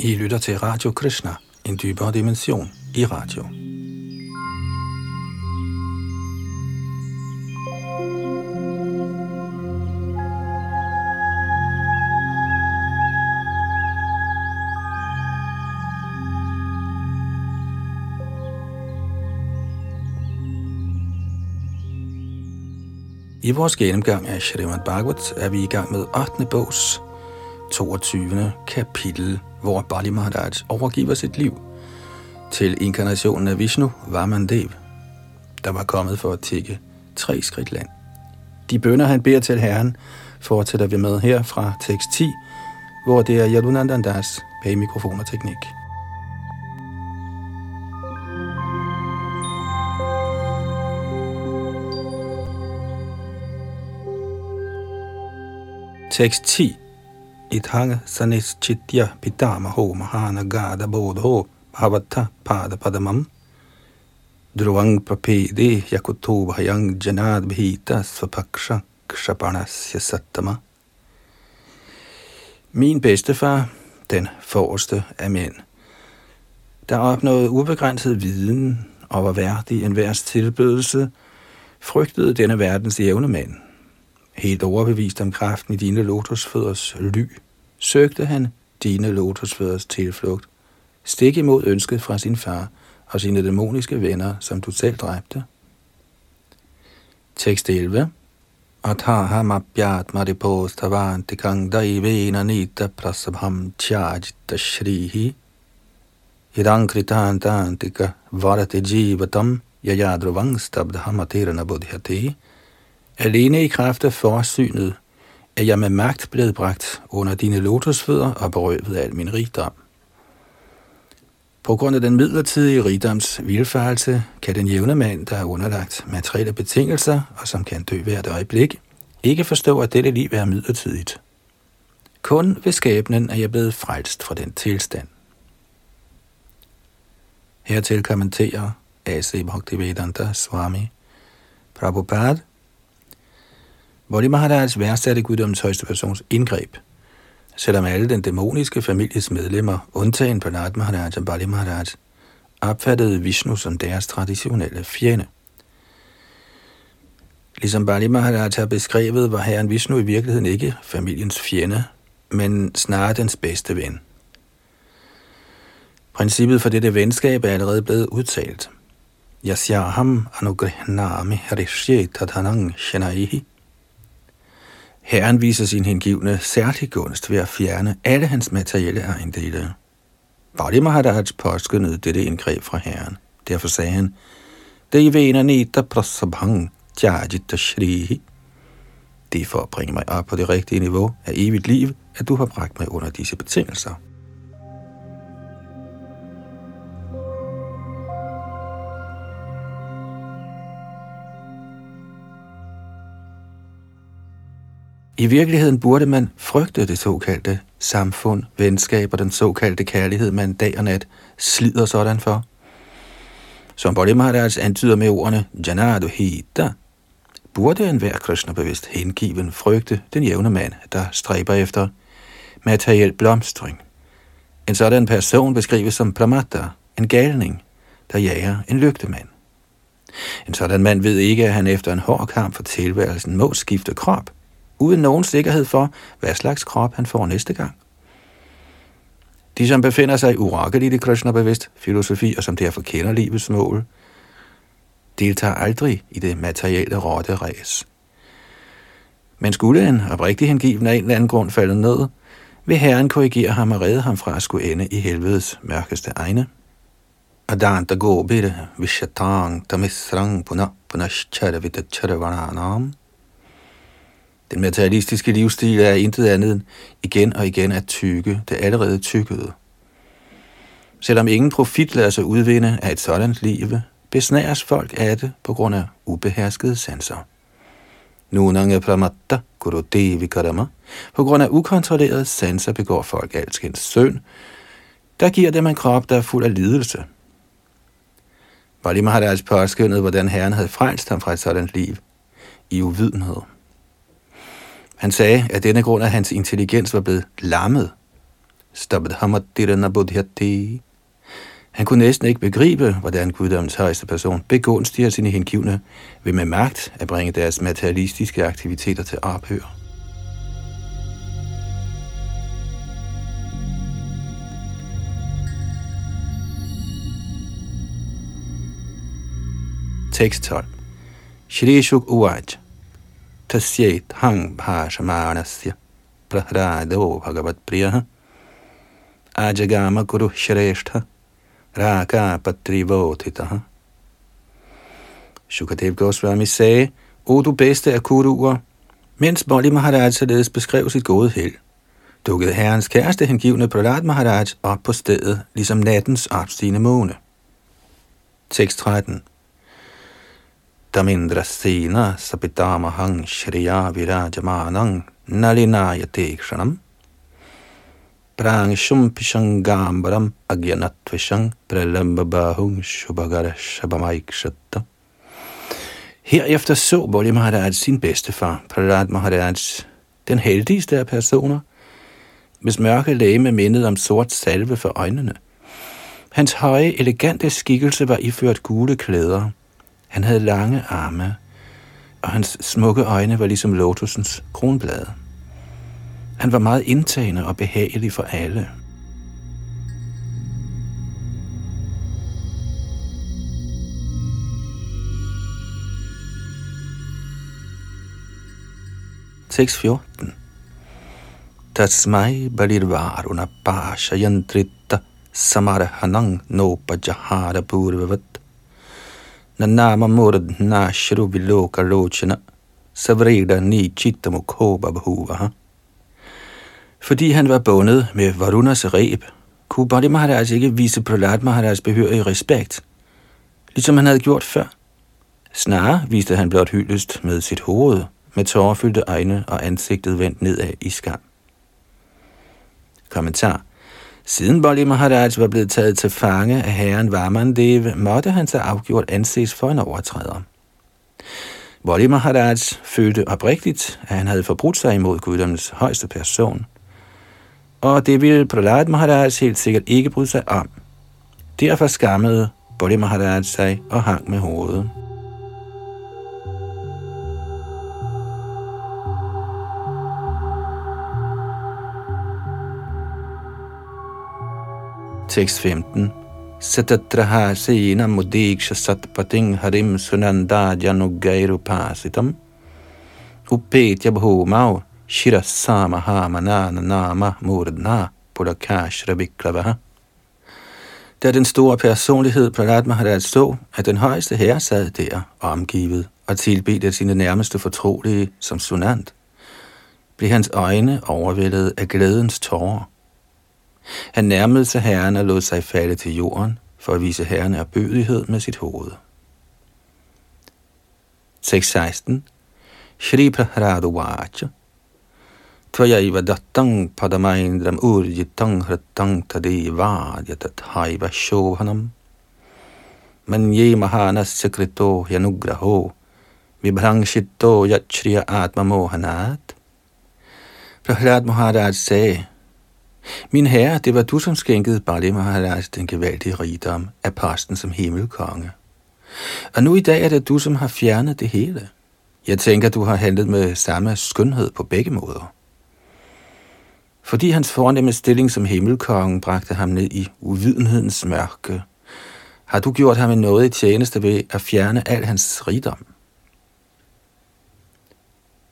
I lytter til Radio Krishna, en dybere dimension i radio. I vores gennemgang af Shrimad Bhagavat er vi i gang med 8. bogs 22. kapitel, hvor Bali Maharaj overgiver sit liv til inkarnationen af Vishnu, Vamandev, der var kommet for at tække tre skridt land. De bønder, han beder til Herren, fortsætter vi med her fra tekst 10, hvor det er Yadunandandas bag mikrofon og teknik. Tekst 10 Ithang sanischittya pitamaho mahana gada bodho bhavata pada padamam Druvang papede yakuto bhayang janad bhita svapaksha kshapanasya sattama Min bedstefar, den forreste af mænd, der opnåede ubegrænset viden og var værdig en værs tilbedelse, frygtede denne verdens jævne mand. – Helt overbevist om kraften i dine lotusfødders ly, søgte han dine lotusfødders tilflugt, stik imod ønsket fra sin far og sine dæmoniske venner, som du selv dræbte. Tekst 11 Athaha mabhyat maripos tavanti kang daivena nita prasabham chajita shrihi. Idankritantantika varati jivatam yayadruvang stabdham atirana buddhati Alene i kraft af forsynet er jeg med magt blevet bragt under dine lotusfødder og berøvet af al min rigdom. På grund af den midlertidige rigdoms vilfarelse, kan den jævne mand, der er underlagt materielle betingelser og som kan dø hvert øjeblik, ikke forstå, at dette liv er midlertidigt. Kun ved skæbnen er jeg blevet frelst fra den tilstand. Hertil kommenterer A.C. Bhaktivedanta Swami Prabhupada, hvor de Maharaj værdsatte guddommens højeste persons indgreb. Selvom alle den dæmoniske families medlemmer, undtagen Pranat Maharaj og Bali Maharaj, opfattede Vishnu som deres traditionelle fjende. Ligesom Bali Maharaj har beskrevet, var herren Vishnu i virkeligheden ikke familiens fjende, men snarere dens bedste ven. Princippet for dette venskab er allerede blevet udtalt. Yasyaham anugrihnami harishye tadhanang shenaihi Herren viser sin hengivne særlig gunst ved at fjerne alle hans materielle ejendele. Bali Maharaj påskyndede dette indgreb fra Herren. Derfor sagde han, Devena nita prasabhang jajita shrihi. Det er for at bringe mig op på det rigtige niveau af evigt liv, at du har bragt mig under disse betingelser. I virkeligheden burde man frygte det såkaldte samfund, venskab og den såkaldte kærlighed, man dag og nat slider sådan for. Som Bodhi Maharaj altså antyder med ordene Janadu Hita, burde enhver kristne Krishna-bevidst hengiven frygte den jævne mand, der stræber efter materiel blomstring. En sådan person beskrives som pramata, en galning, der jager en lygtemand. En sådan mand ved ikke, at han efter en hård kamp for tilværelsen må skifte krop – uden nogen sikkerhed for, hvad slags krop han får næste gang. De, som befinder sig urakkeligt i Krishna-bevidst filosofi, og som derfor kender livets mål, deltager aldrig i det materielle rotte ræs. Men skulle en oprigtig hengiven af en eller anden grund falde ned, vil Herren korrigere ham og redde ham fra at skulle ende i helvedes mørkeste egne. Adanta gobir vishatang tamisrang puna punashchara vitachara den materialistiske livsstil er intet andet end igen og igen at tykke det allerede tykkede. Selvom ingen profit lader sig udvinde af et sådan liv, besnæres folk af det på grund af ubeherskede sanser. Nunange pramatta kurudevi karama. På grund af ukontrollerede sanser begår folk alskens søn, der giver dem en krop, der er fuld af lidelse. Valima har altså påskyndet, hvordan Herren havde frelst ham fra et sådan liv i uvidenhed. Han sagde, at denne grund af hans intelligens var blevet lammet. Han kunne næsten ikke begribe, hvordan guddommens højeste person begunstiger sine hengivne ved med magt at bringe deres materialistiske aktiviteter til ophør. Tekst 12. Shri Shuk Uvaj. Tasyet hang bhashamanasya prahrado bhagavat priyaha ajagama kuru shreshtha raka patrivotitaha. Shukadev Goswami sagde, O du bedste af kuruer, mens Bolli Maharaj således beskrev sit gode held, dukkede herrens kæreste hengivne Pralat Maharaj op på stedet, ligesom nattens opstigende måne. Tekst 13 Tamindrasena sapitamahang shriya virajamanang nalinayate kshanam prangshum pishangambaram Agyanatvishang pralambabahung shubhagara Shabamaikshatta Herefter så Bolli Maharaj sin bedstefar, Prahlad Maharaj, den heldigste af personer, hvis mørke læge mindede om sort salve for øjnene. Hans høje, elegante skikkelse var iført gule klæder, han havde lange arme, og hans smukke øjne var ligesom lotusens kronblade. Han var meget indtagende og behagelig for alle. Tekst 14. Tasmai balirvaruna pasha yantritta samarhanang no pajahara purvavat Nanama murdna shruviloka lochana savreda ni chittamukhoba bhuva. Fordi han var bundet med Varunas reb, kunne Bali Maharaj ikke vise Prahlad Maharajs behørige respekt, ligesom han havde gjort før. Snarere viste han blot hyldest med sit hoved, med tårerfyldte øjne og ansigtet vendt nedad i skam. Kommentar Siden Bali Maharaj var blevet taget til fange af herren Vamandev, måtte han så afgjort anses for en overtræder. Bali Maharaj følte oprigtigt, at han havde forbrudt sig imod guddommens højeste person, og det ville Prahlad Maharaj helt sikkert ikke bryde sig om. Derfor skammede Bali Maharaj sig og hang med hovedet. Tekst 15. Satatraha sena mudiksha satpating harim sunanda janugairu pasitam. Upetya bhumau shirasama hamanana nama murdna pulakashra viklavaha. Da den store personlighed Prahlad Maharaj så, at den højeste herre sad der, omgivet og tilbedte sine nærmeste fortrolige som sunant, blev hans øjne overvældet af glædens tårer. Han nærmede sig herren og lod sig falde til jorden, for at vise herren erbødighed med sit hoved. 6.16 Shri Prahradu Vacha Tvajaiva dattang padamaindram urjitang hrattang tadeva haiva shobhanam. Manye mahanasya krito yanugraho vibhrangshito yachriya atma mohanat. Prahlad Maharaj sagde, min herre, det var du, som skænkede Bali Maharaj den gevaldige rigdom af præsten som himmelkonge. Og nu i dag er det du, som har fjernet det hele. Jeg tænker, du har handlet med samme skønhed på begge måder. Fordi hans fornemme stilling som himmelkonge bragte ham ned i uvidenhedens mørke, har du gjort ham en noget i tjeneste ved at fjerne al hans rigdom.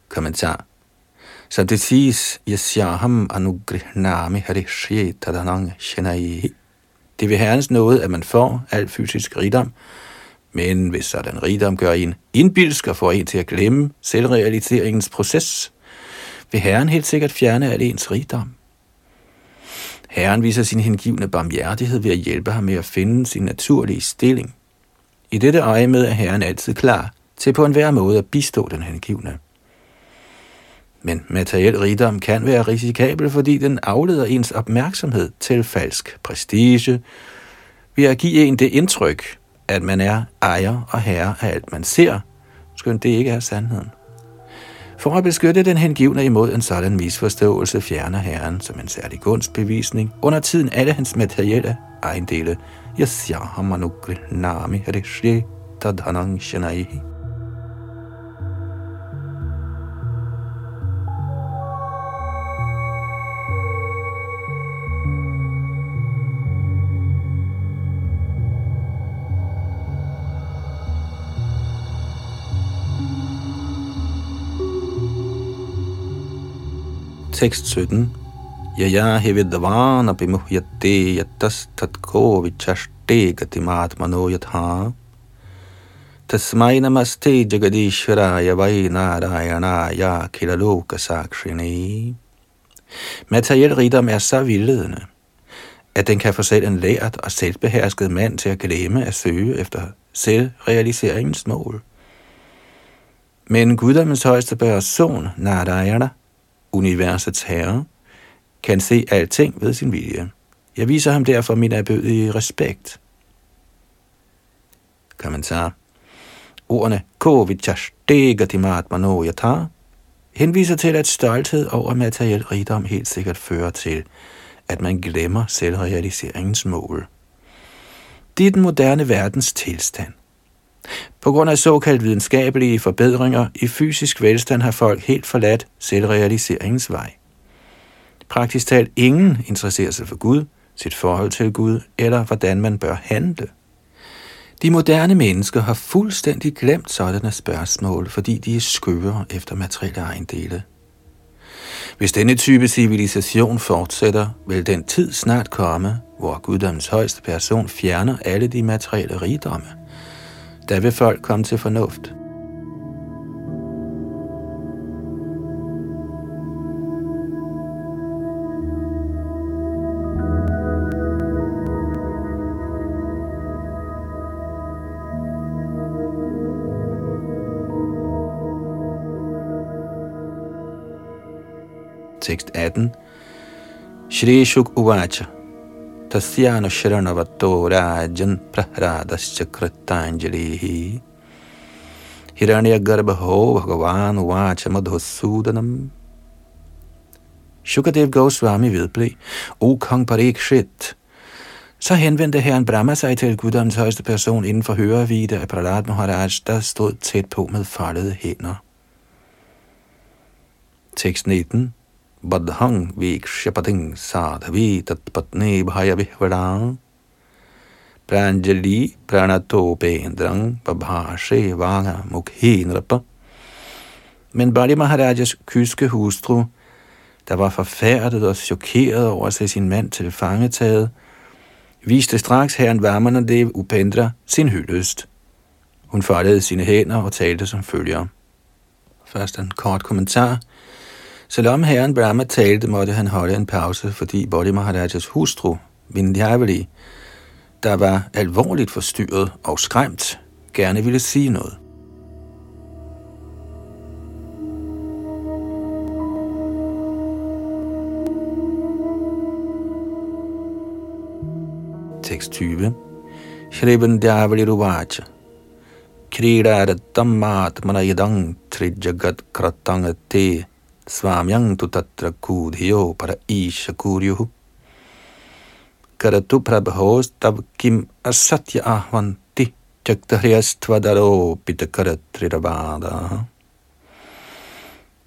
Kommentar så det siges, Yasyaham anugrihnami harishye tadanang shenai. Det vil herrens noget, at man får al fysisk rigdom, men hvis sådan rigdom gør en indbilsk og får en til at glemme selvrealiseringens proces, vil herren helt sikkert fjerne al ens rigdom. Herren viser sin hengivne barmhjertighed ved at hjælpe ham med at finde sin naturlige stilling. I dette øje med er herren altid klar til på enhver måde at bistå den hengivne. Men materiel rigdom kan være risikabel, fordi den afleder ens opmærksomhed til falsk prestige, ved at give en det indtryk, at man er ejer og herre af alt, man ser, skønt det ikke er sandheden. For at beskytte den hengivne imod en sådan misforståelse, fjerner Herren som en særlig gunstbevisning under tiden alle hans materielle ejendele. Yasyahamanukri nami er det shanaihi. Tekst 17. Yaya hividvana bimuhyate yatas tatko vichaste gatimatmano yatha. Tasmai namaste jagadishvaraya vai narayanaya kilaloka sakshini. Materiel rigdom er så vildledende, at den kan få selv en lært og selvbehersket mand til at glemme at søge efter selvrealiseringens mål. Men guddommens højeste person, Narayana, universets herre, kan se alting ved sin vilje. Jeg viser ham derfor min erbødige respekt. Kommentar. Ordene Kovichastegatimatmano yata henviser til, at stolthed over materiel rigdom helt sikkert fører til, at man glemmer selvrealiseringens mål. Det er den moderne verdens tilstand. På grund af såkaldt videnskabelige forbedringer i fysisk velstand har folk helt forladt selvrealiseringens vej. Praktisk talt ingen interesserer sig for Gud, sit forhold til Gud, eller hvordan man bør handle. De moderne mennesker har fuldstændig glemt sådanne spørgsmål, fordi de er skøre efter materielle ejendele. Hvis denne type civilisation fortsætter, vil den tid snart komme, hvor guddommens højeste person fjerner alle de materielle rigdomme – der vil folk komme til fornuft. Tekst 18. Shri Shuk Uvacha तस्यानु शरणवतो राजन् प्रह्लादश्च कृताञ्जलिः हिरण्यगर्भो भगवान uvacha madhusudanam. Shukadev Goswami vedblev, O kong Parikshit, så henvendte herren Brahma sig til guddommens højeste person inden for hørevide af Prahlad Maharaj, der stod tæt på med foldede hænder. Tekst 19 बद्धं वीक्ष्यपतिं साधवी तत्पत्नी भयविह्वलां प्राञ्जलि प्रणतोपेन्द्रं bebhashe vaga mukhi nrpa. Men Bali Maharajas kyske hustru, der var forfærdet og chokeret over at se sin mand til fangetaget, viste straks herren Vamanadev Upendra sin hyldest. Hun foldede sine hænder og talte som følger. Først en kort kommentar – Selvom herren Brahma talte, måtte han holde en pause, fordi Bodhi Maharajas hustru, Vindhyavali, der var alvorligt forstyrret og skræmt, gerne ville sige noget. Tekst 20. Shriven Dhyavali Ruvacha Kridarattam Atmana Yadang Trijagat Kratangate Swamyang tu tatra kudhiyo para isha kuryuhu. Karatu prabhos tab kim asatya ahvanti chaktahryastvadaro pitakaratrirabada.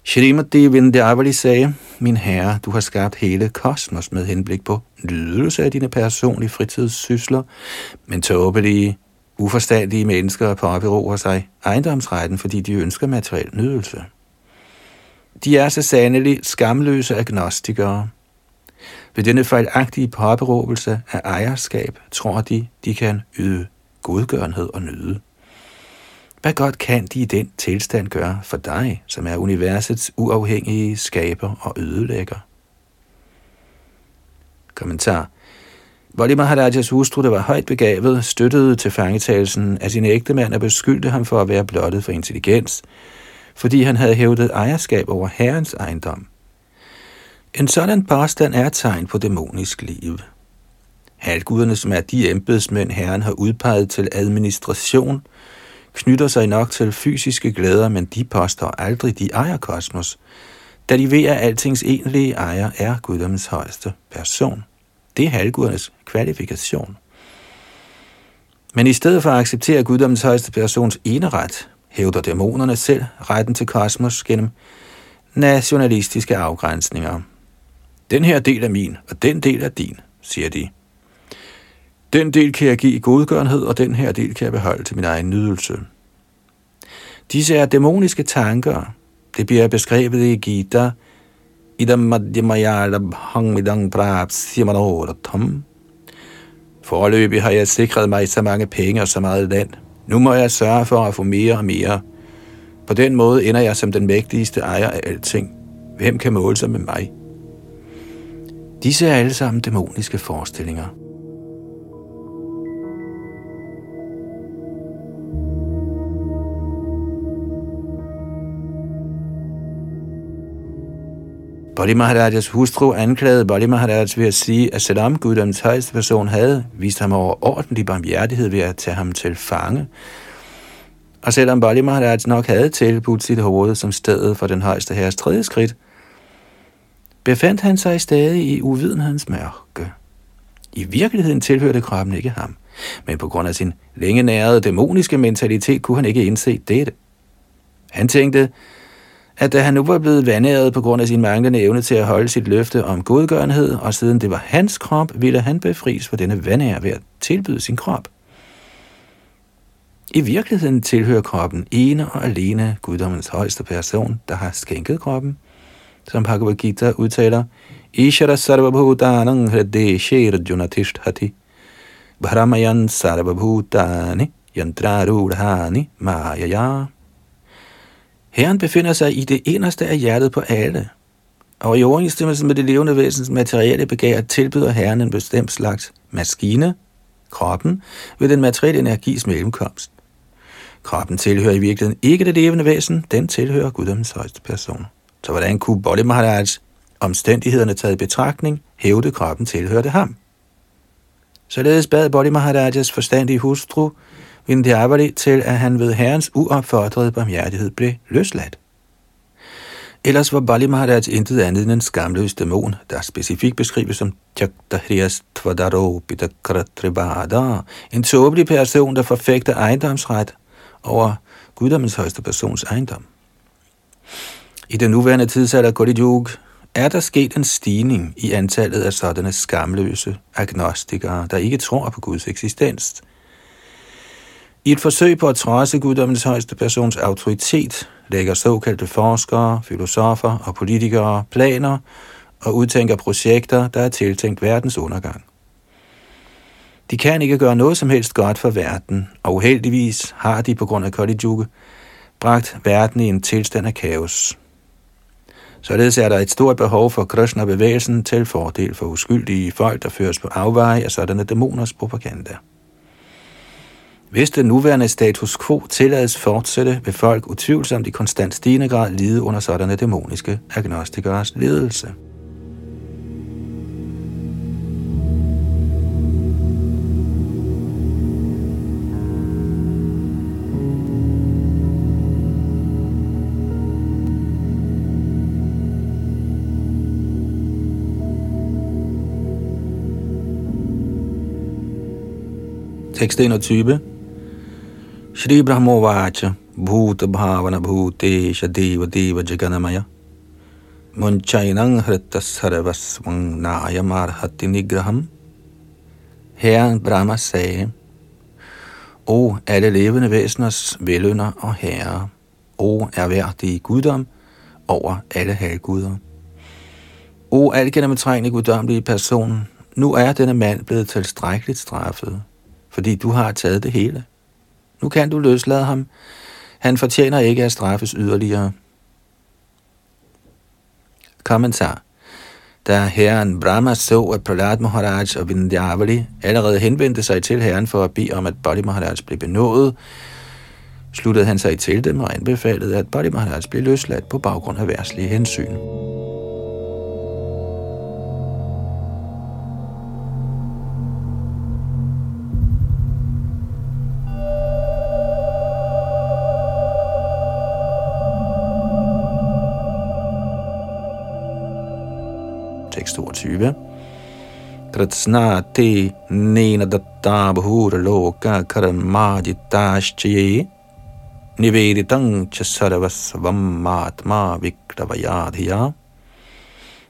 Shrimati Vindhyavali sagde, Min herre, du har skabt hele kosmos med henblik på nydelse af dine personlige fritidssysler, men tåbelige, uforstandige mennesker påberåber sig ejendomsretten, fordi de ønsker materiel nydelse. De er så sandelig skamløse agnostikere. Ved denne fejlagtige påberåbelse af ejerskab tror de, de kan yde godgørenhed og nyde. Hvad godt kan de i den tilstand gøre for dig, som er universets uafhængige skaber og ødelægger? Kommentar. Vali Maharajas hustru, der var højt begavet, støttede til fangetagelsen af sin ægtemand og beskyldte ham for at være blottet for intelligens, fordi han havde hævdet ejerskab over herrens ejendom. En sådan påstand er et tegn på dæmonisk liv. Halvguderne, som er de embedsmænd, herren har udpeget til administration, knytter sig nok til fysiske glæder, men de påstår aldrig, de ejer kosmos, da de ved, at altings egentlige ejer er guddommens højeste person. Det er halvgudernes kvalifikation. Men i stedet for at acceptere guddommens højeste persons eneret, hævder dæmonerne selv retten til kosmos gennem nationalistiske afgrænsninger. Den her del er min, og den del er din, siger de. Den del kan jeg give i godgørenhed, og den her del kan jeg beholde til min egen nydelse. Disse er dæmoniske tanker. Det bliver beskrevet i Gita, idam. Forløbig har jeg sikret mig så mange penge og så meget land. Nu må jeg sørge for at få mere og mere. På den måde ender jeg som den mægtigste ejer af alting. Hvem kan måle sig med mig? Disse er alle sammen dæmoniske forestillinger. Bali Maharajas hustru anklagede Bali Maharaj ved at sige, at selvom guddommens højeste person havde vist ham overordentlig barmhjertighed ved at tage ham til fange, og selvom Bali Maharaj nok havde tilbudt sit hoved som stedet for den højeste herres tredje skridt, befandt han sig stadig i uvidenhedens mørke. I virkeligheden tilhørte kroppen ikke ham, men på grund af sin længe nærede dæmoniske mentalitet kunne han ikke indse dette. Han tænkte, at da han nu var blevet vandæret på grund af sin manglende evne til at holde sit løfte om godgørenhed, og siden det var hans krop, ville han befries for denne vandære ved at tilbyde sin krop. I virkeligheden tilhører kroppen ene og alene guddommens højeste person, der har skænket kroppen. Som Bhagavad Gita udtaler, Ishara sarvabhutanang hrideshe junatishthati Bharamayan sarvabhutani yantrarudhani mayaya Herren befinder sig i det inderste af hjertet på alle, og i overensstemmelse med det levende væsens materielle begær tilbyder Herren en bestemt slags maskine, kroppen, ved den materielle energis mellemkomst. Kroppen tilhører i virkeligheden ikke det levende væsen, den tilhører guddommens højeste person. Så hvordan kunne Bolle Maharaj omstændighederne taget i betragtning, hævde kroppen tilhørte ham? Således bad Bodhi Maharajas forstandige hustru Vindhyavali til, at han ved herrens uopfordrede barmhjertighed blev løsladt. Ellers var Bali Maharaj intet andet end en skamløs dæmon, der specifikt beskrives som Tjaktahriyas Tvadaro Bidakaratrivada, en tåbelig person, der forfægter ejendomsret over guddommens højeste persons ejendom. I den nuværende tidsalder Kali Yuga er der sket en stigning i antallet af sådanne skamløse agnostikere, der ikke tror på Guds eksistens – i et forsøg på at trodse guddommens højeste persons autoritet, lægger såkaldte forskere, filosofer og politikere planer og udtænker projekter, der er tiltænkt verdens undergang. De kan ikke gøre noget som helst godt for verden, og uheldigvis har de på grund af Kali Yuga bragt verden i en tilstand af kaos. Således er der et stort behov for Krishna-bevægelsen til fordel for uskyldige folk, der føres på afveje af sådanne dæmoners propaganda. Hvis den nuværende status quo tillades fortsætte, vil folk utvivlsomt i konstant stigende grad lide under sådanne dæmoniske agnostikeres ledelse. Tekst 21 Shri Brahmovacha Bhuta Bhavana Bhutesha Deva Deva Jaganamaya Munchainang Hrita Sarvasvang Nayamarhati Nigraham Herren Brahma sagde, O alle levende væseners velønder og herre, O erhverdige guddom over alle halvguder. O algennemtrængende guddommelige person, nu er denne mand blevet tilstrækkeligt straffet, fordi du har taget det hele. Nu kan du løslade ham. Han fortjener ikke at straffes yderligere. Kommentar. Da herren Brahma så, at Prahlad Maharaj og Vindhyavali allerede henvendte sig til herren for at bede om, at Bali Maharaj blev benådet, sluttede han sig til dem og anbefalede, at Bali Maharaj blev løsladt på baggrund af værslige hensyn. Tekst 22. Kratsnati nena datta bhura loka karamajitashchaye niveditang matma vikravayadhiya.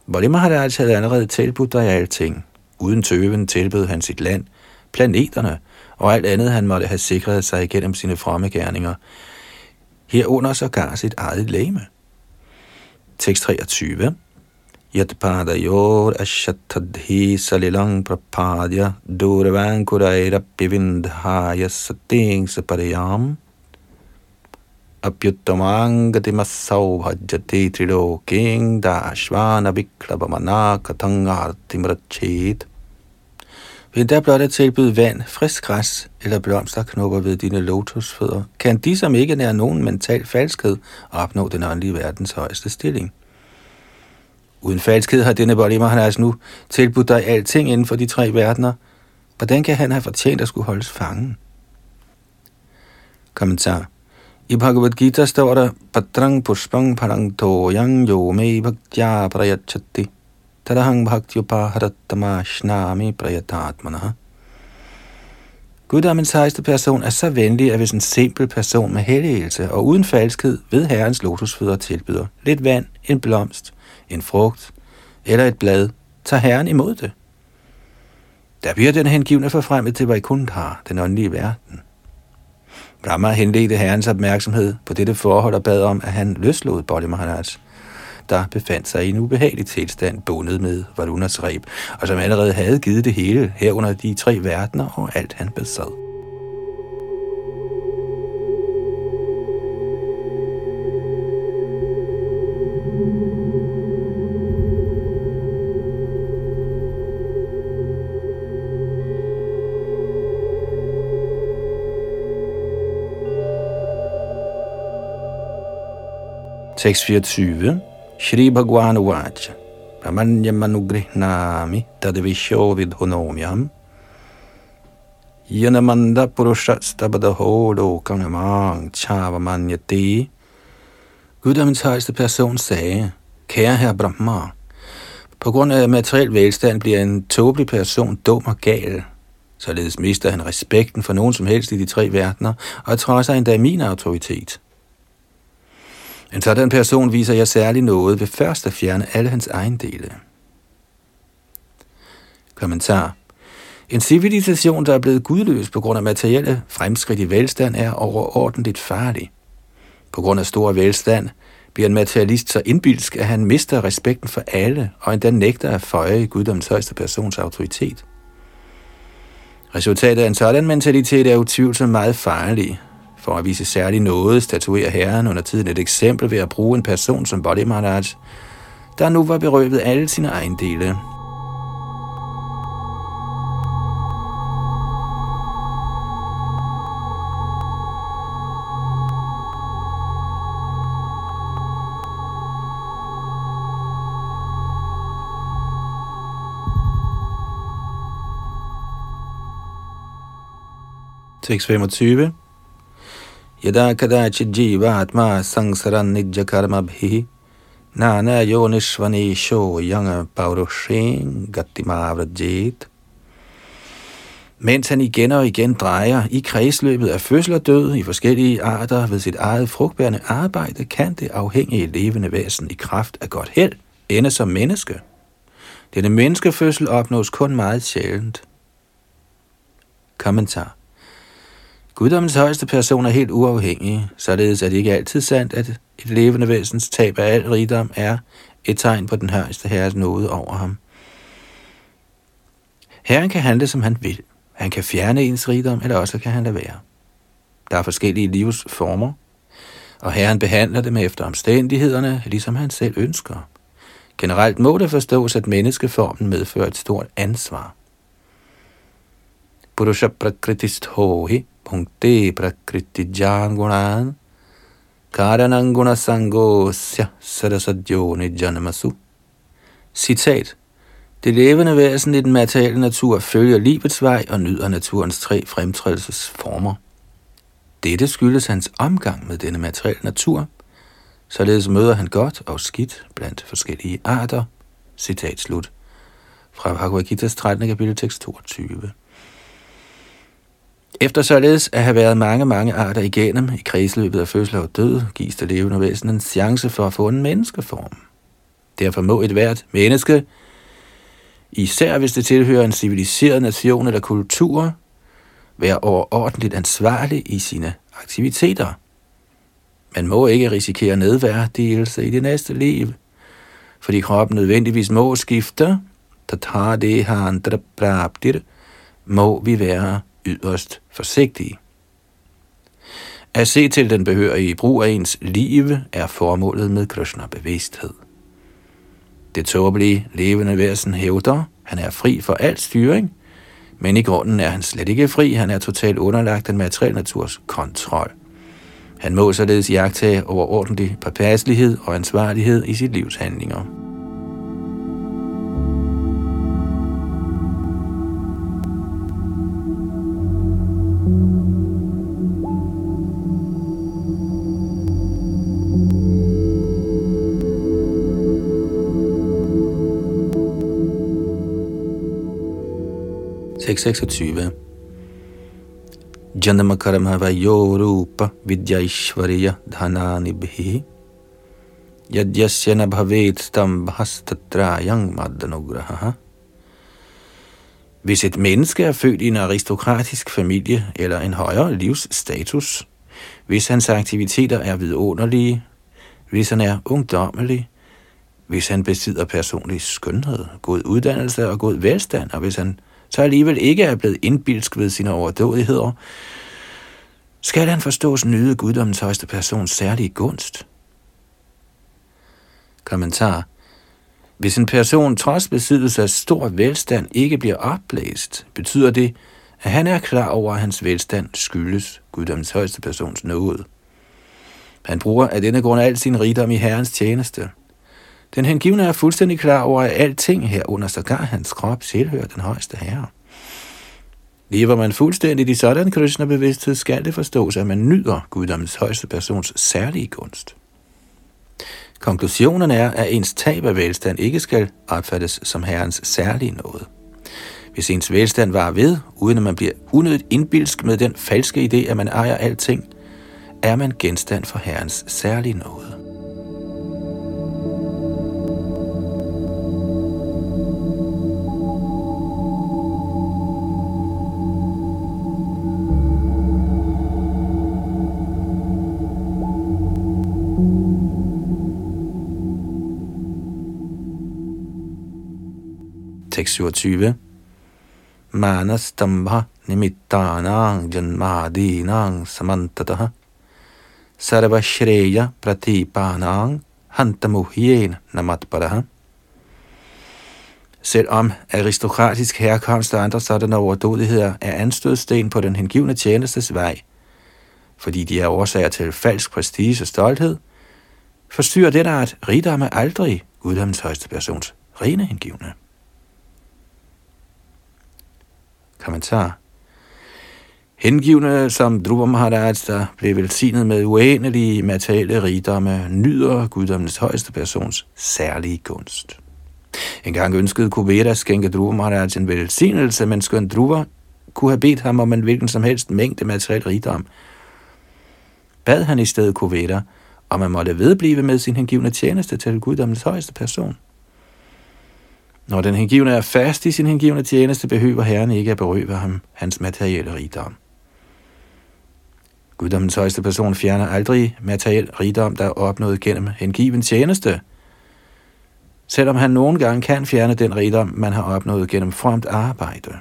Bali Maharaj havde allerede tilbudt dig alting. Uden tøven tilbød han sit land, planeterne og alt andet, han måtte have sikret sig igennem sine fromme gerninger, herunder sågar sit eget læme. Tekst 23 Yatpadayor ashatadhi salilang prapadya duravankurairappi vindhaya sating saparayam apyuttamaangatimassau bhajjati triloking dashvana viklabamana katangartimrachit Vil der blot at tilbyde vand, frisk græs eller blomsterknopper ved dine lotusfødder, kan de, som ikke nær nogen mental falskhed, opnå den åndelige verdens højeste stilling. Uden falskhed har denne Bali altså Maharaj nu tilbudt dig alting inden for de tre verdener. Hvordan kan han have fortjent at skulle holdes fangen? Kommentar. I Bhagavad Gita står der, Patrang pushpang parang toyang yo me bhaktya prayachati. Tadahang bhaktyupaharatama shnami prayatatmana. Guddommens højeste person er så venlig, at hvis en simpel person med helligelse og uden falskhed ved herrens lotusfødder tilbyder lidt vand, en blomst, en frugt eller et blad, tager herren imod det. Der bliver den hengivne forfremmet til Vaikuntha, den åndelige verden. Brahma henledte herrens opmærksomhed på dette forhold og bad om, at han løslod Bodhi Maharaj der befandt sig i en ubehagelig tilstand bundet med Valunas reb, og som allerede havde givet det hele herunder de tre verdener og alt han besad. Tekst 24 Shri Bhagwan Uvacha Pramanyam Anugrihnami Tadvisho Vidhunomyam Yanamanda Purusha Stabadaho Lokanamang Chavamanyati Guddommens højeste person sagde, Kære herre Brahma, på grund af materiel velstand bliver en tåbelig person dum og gal. Således mister han respekten for nogen som helst i de tre verdener, og trodser endda min autoritet. En sådan person viser jeg særlig noget ved først at fjerne alle hans ejendele. Kommentar. En civilisation, der er blevet gudløs på grund af materielle fremskridt i velstand, er overordentligt farlig. På grund af stor velstand bliver en materialist så indbilsk, at han mister respekten for alle, og endda nægter at føje i guddommens højeste persons autoritet. Resultatet af en sådan mentalitet er utvivlsomt meget farlig, for at vise særlig noget, statuerer herren under tiden et eksempel ved at bruge en person som Bodhi Maharaj, der nu var berøvet alle sine ejendele. Tekst 25 यदा कदाचित् जीवात्मा संसरन् निजकर्मभिः नानायोनिष्वनेशो यङ पौरुषें gatimavrajit. Mens han igen og igen drejer i kredsløbet af fødsel og død i forskellige arter ved sit eget frugtbærende arbejde, kan det afhængige levende væsen i kraft af godt held ende som menneske. Denne menneskefødsel opnås kun meget sjældent. Kommentar Guddommens højeste person er helt uafhængig, således er det ikke altid sandt, at et levende væsens tab af al rigdom er et tegn på den højeste herres nåde over ham. Herren kan handle, som han vil. Han kan fjerne ens rigdom, eller også kan han lade være. Der er forskellige livsformer, og Herren behandler dem efter omstændighederne, ligesom han selv ønsker. Generelt må det forstås, at menneskeformen medfører et stort ansvar. Purusha prakritist hohi punkte prakriti jangunan karananguna sangosya sarasadyone nijanamasu. Citat. Det levende væsen i den materielle natur følger livets vej og nyder naturens tre fremtrædelsesformer. Dette skyldes hans omgang med denne materielle natur. Således møder han godt og skidt blandt forskellige arter. Citat slut. fra Bhagavad Gita's 13. kapitel tekst 22. Efter således at have været mange, mange arter igennem i kredsløbet af fødsel og død, gives det levende væsen en chance for at få en menneskeform. Derfor må et hvert menneske, især hvis det tilhører en civiliseret nation eller kultur, være overordentligt ansvarlig i sine aktiviteter. Man må ikke risikere nedværdigelse i det næste liv, fordi kroppen nødvendigvis må skifte, der tager det her andre må vi være yderst forsigtige. At se til den behørige brug af ens liv er formålet med Krishna-bevidsthed. Det tåbelige levende væsen hævder, han er fri for al styring, men i grunden er han slet ikke fri, han er totalt underlagt den materielle naturs kontrol. Han må således jagtage overordentlig påpasselighed og ansvarlighed i sit livs handlinger. 626. Janama karma vayo rupa vidyaishvarya dhananibhi yadyasya na bhavet stambhastatrayang maddanugraha. Hvis et menneske er født i en aristokratisk familie eller en højere livsstatus, hvis hans aktiviteter er vidunderlige, hvis han er ungdommelig, hvis han besidder personlig skønhed, god uddannelse og god velstand, og hvis han så alligevel ikke er blevet indbilsk ved sine overdådigheder, skal han forstås nyde guddommens højeste persons særlige gunst. Kommentar. Hvis en person trods besiddelse af stor velstand ikke bliver opblæst, betyder det, at han er klar over, at hans velstand skyldes guddommens højeste persons nåde. Han bruger af denne grund al sin rigdom i Herrens tjeneste – den hengivne er fuldstændig klar over, at alting herunder sågar hans krop tilhører den højeste herre. Lever man fuldstændigt i sådan Krishna-bevidsthed, skal det forstås, at man nyder guddommens højeste persons særlige gunst. Konklusionen er, at ens tab af velstand ikke skal opfattes som herrens særlige noget. Hvis ens velstand var ved, uden at man bliver unødigt indbilsk med den falske idé, at man ejer alting, er man genstand for herrens særlige noget. 627. Manastambha nimittanang janmadinang samantataha sarvashreya pratipanang hantamuhyen namatparaha. Selvom aristokratisk herkomst og andre sådanne overdådigheder er anstødsten på den hengivne tjenestes vej, fordi de er årsager til falsk prestige og stolthed, forstyrrer det at rigdomme aldrig guddommens højeste persons rene hengivne. Kommentar. Hengivne som Dhruva Maharaj, der blev velsignet med uendelige materielle rigdomme, nyder guddommens højeste persons særlige gunst. En gang ønskede Kuveda at skænke Dhruva Maharaj en velsignelse, men skøn Dhruva kunne have bedt ham om en hvilken som helst mængde materiel rigdom, bad han i stedet Kuveda, om man måtte vedblive med sin hengivne tjeneste til guddommens højeste person. Når den hengivne er fast i sin hengivne tjeneste, behøver Herren ikke at berøve ham hans materielle rigdom. Guddommens højeste person fjerner aldrig materiel rigdom, der er opnået gennem hengiven tjeneste, selvom han nogle gange kan fjerne den rigdom, man har opnået gennem fromt arbejde.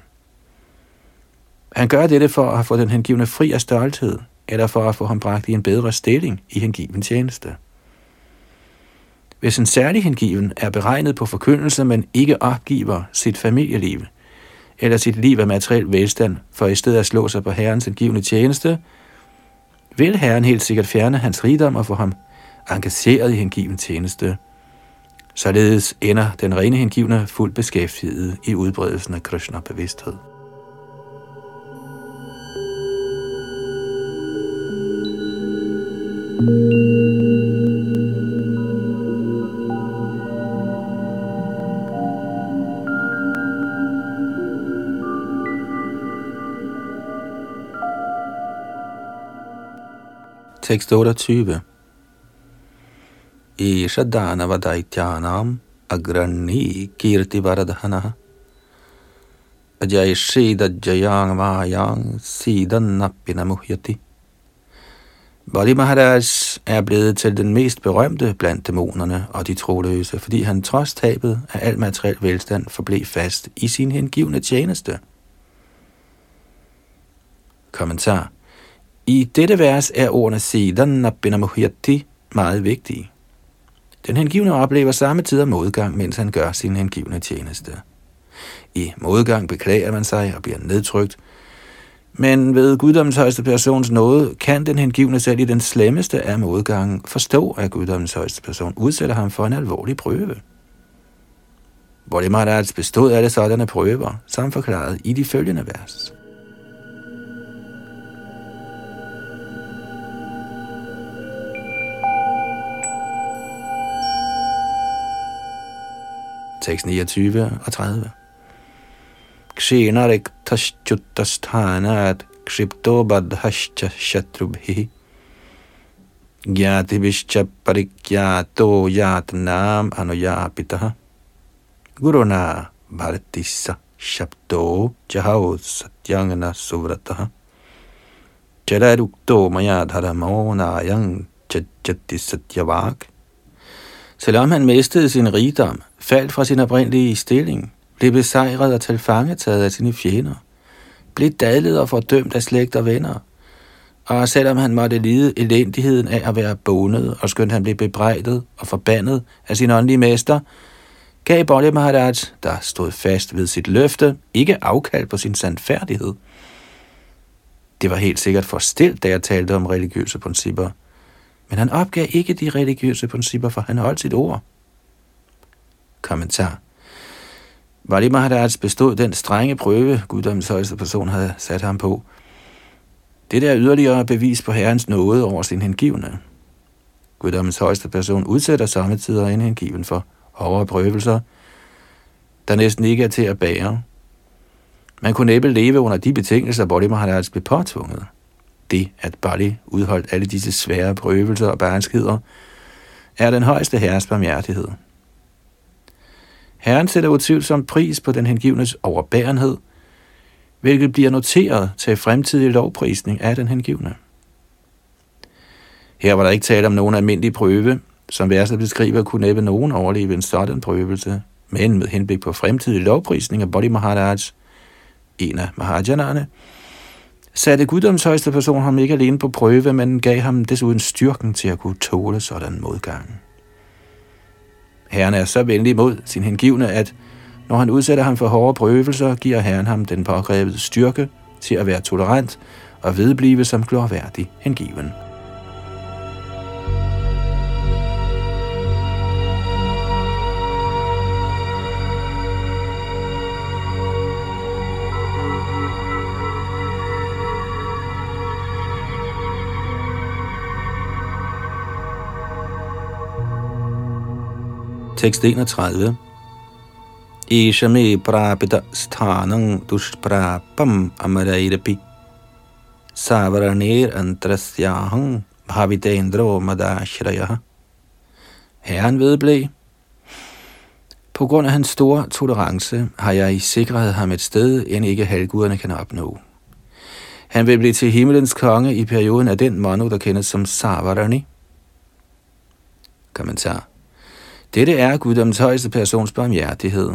Han gør dette for at få den hengivne fri af stolthed, eller for at få ham bragt i en bedre stilling i hengiven tjeneste. Hvis en særlig hengiven er beregnet på forkyndelse, men ikke opgiver sit familieliv eller sit liv af materiel velstand, for i stedet at slå sig på herrens hengivne tjeneste, vil herren helt sikkert fjerne hans rigdom og få ham engageret i hengiven tjeneste. Således ender den rene hengivne fuldt beskæftiget i udbredelsen af Krishna-bevidsthed. thank you Tekst 28. Isha Danava Daityanam Agrani Kirti Varadhana Ajay Shida Jayang Vayang Sidan Nappina Muhyati Bali Maharaj er blevet til den mest berømte blandt dæmonerne og de troløse, fordi han trods tabet af al materiel velstand forblev fast i sin hengivne tjeneste. Kommentar i dette vers er ordene Sidan Nappina meget vigtige. Den hengivne oplever samme tid af modgang, mens han gør sin hengivne tjeneste. I modgang beklager man sig og bliver nedtrykt, men ved guddommens højeste persons nåde kan den hengivne selv i den slemmeste af modgangen forstå, at guddommens højeste person udsætter ham for en alvorlig prøve. Hvor det Maharaj bestod alle sådanne prøver, som forklaret i de følgende vers. tekst 29 og 30. Kshenarektashtjutasthanat kshiptobadhascha shatrubhi ज्ञातिभिश्च परिज्ञातो यातनाम अनुयापितः गुरुना भारती स शब्दो जहो सत्यांगन सुव्रतः चररुक्तो मया धर्मो नायं चज्जति सत्यवाक् Selvom han mistede sin rigdom, faldt fra sin oprindelige stilling, blev besejret og tilfangetaget af sine fjender, blev dadlet og fordømt af slægt og venner, og selvom han måtte lide elendigheden af at være bonet, og skønt han blev bebrejdet og forbandet af sin åndelige mester, gav Bolle Maharaj, der stod fast ved sit løfte, ikke afkald på sin sandfærdighed. Det var helt sikkert forstilt, da jeg talte om religiøse principper, men han opgav ikke de religiøse principper, for han holdt sit ord. Kommentar. Vali Maharaj bestod den strenge prøve, guddommens højeste person havde sat ham på. Det der yderligere bevis på Herrens nåde over sin hengivne. Guddommens højeste person udsætter samtidig en hengiven for overprøvelser, prøvelser, der næsten ikke er til at bære. Man kunne næppe leve under de betingelser, Bali Maharaj blev påtvunget. Det, at Bali udholdt alle disse svære prøvelser og barnskheder, er den højeste herres barmhjertighed. Herren sætter utvivlsomt pris på den hengivnes overbærenhed, hvilket bliver noteret til fremtidig lovprisning af den hengivne. Her var der ikke tale om nogen almindelig prøve, som verset beskriver, kunne næppe nogen overleve en sådan prøvelse, men med henblik på fremtidig lovprisning af Bodhi Maharaj, en af Maharajanerne, satte guddoms højeste person ham ikke alene på prøve, men gav ham desuden styrken til at kunne tåle sådan modgang. Herren er så venlig mod sin hengivne, at når han udsætter ham for hårde prøvelser, giver Herren ham den pågrebede styrke til at være tolerant og vedblive som glorværdig hengiven. Tekst 31. Ishame prapita sthanang dushprapam amarairapi savaranir antrasyahang bhavitendro madashraya. Herren vedblev. På grund af hans store tolerance har jeg i sikret ham et sted, end ikke halvguderne kan opnå. Han vil blive til himmelens konge i perioden af den manu, der kendes som Savarani. Kommentar. Dette er guddommens højeste persons barmhjertighed.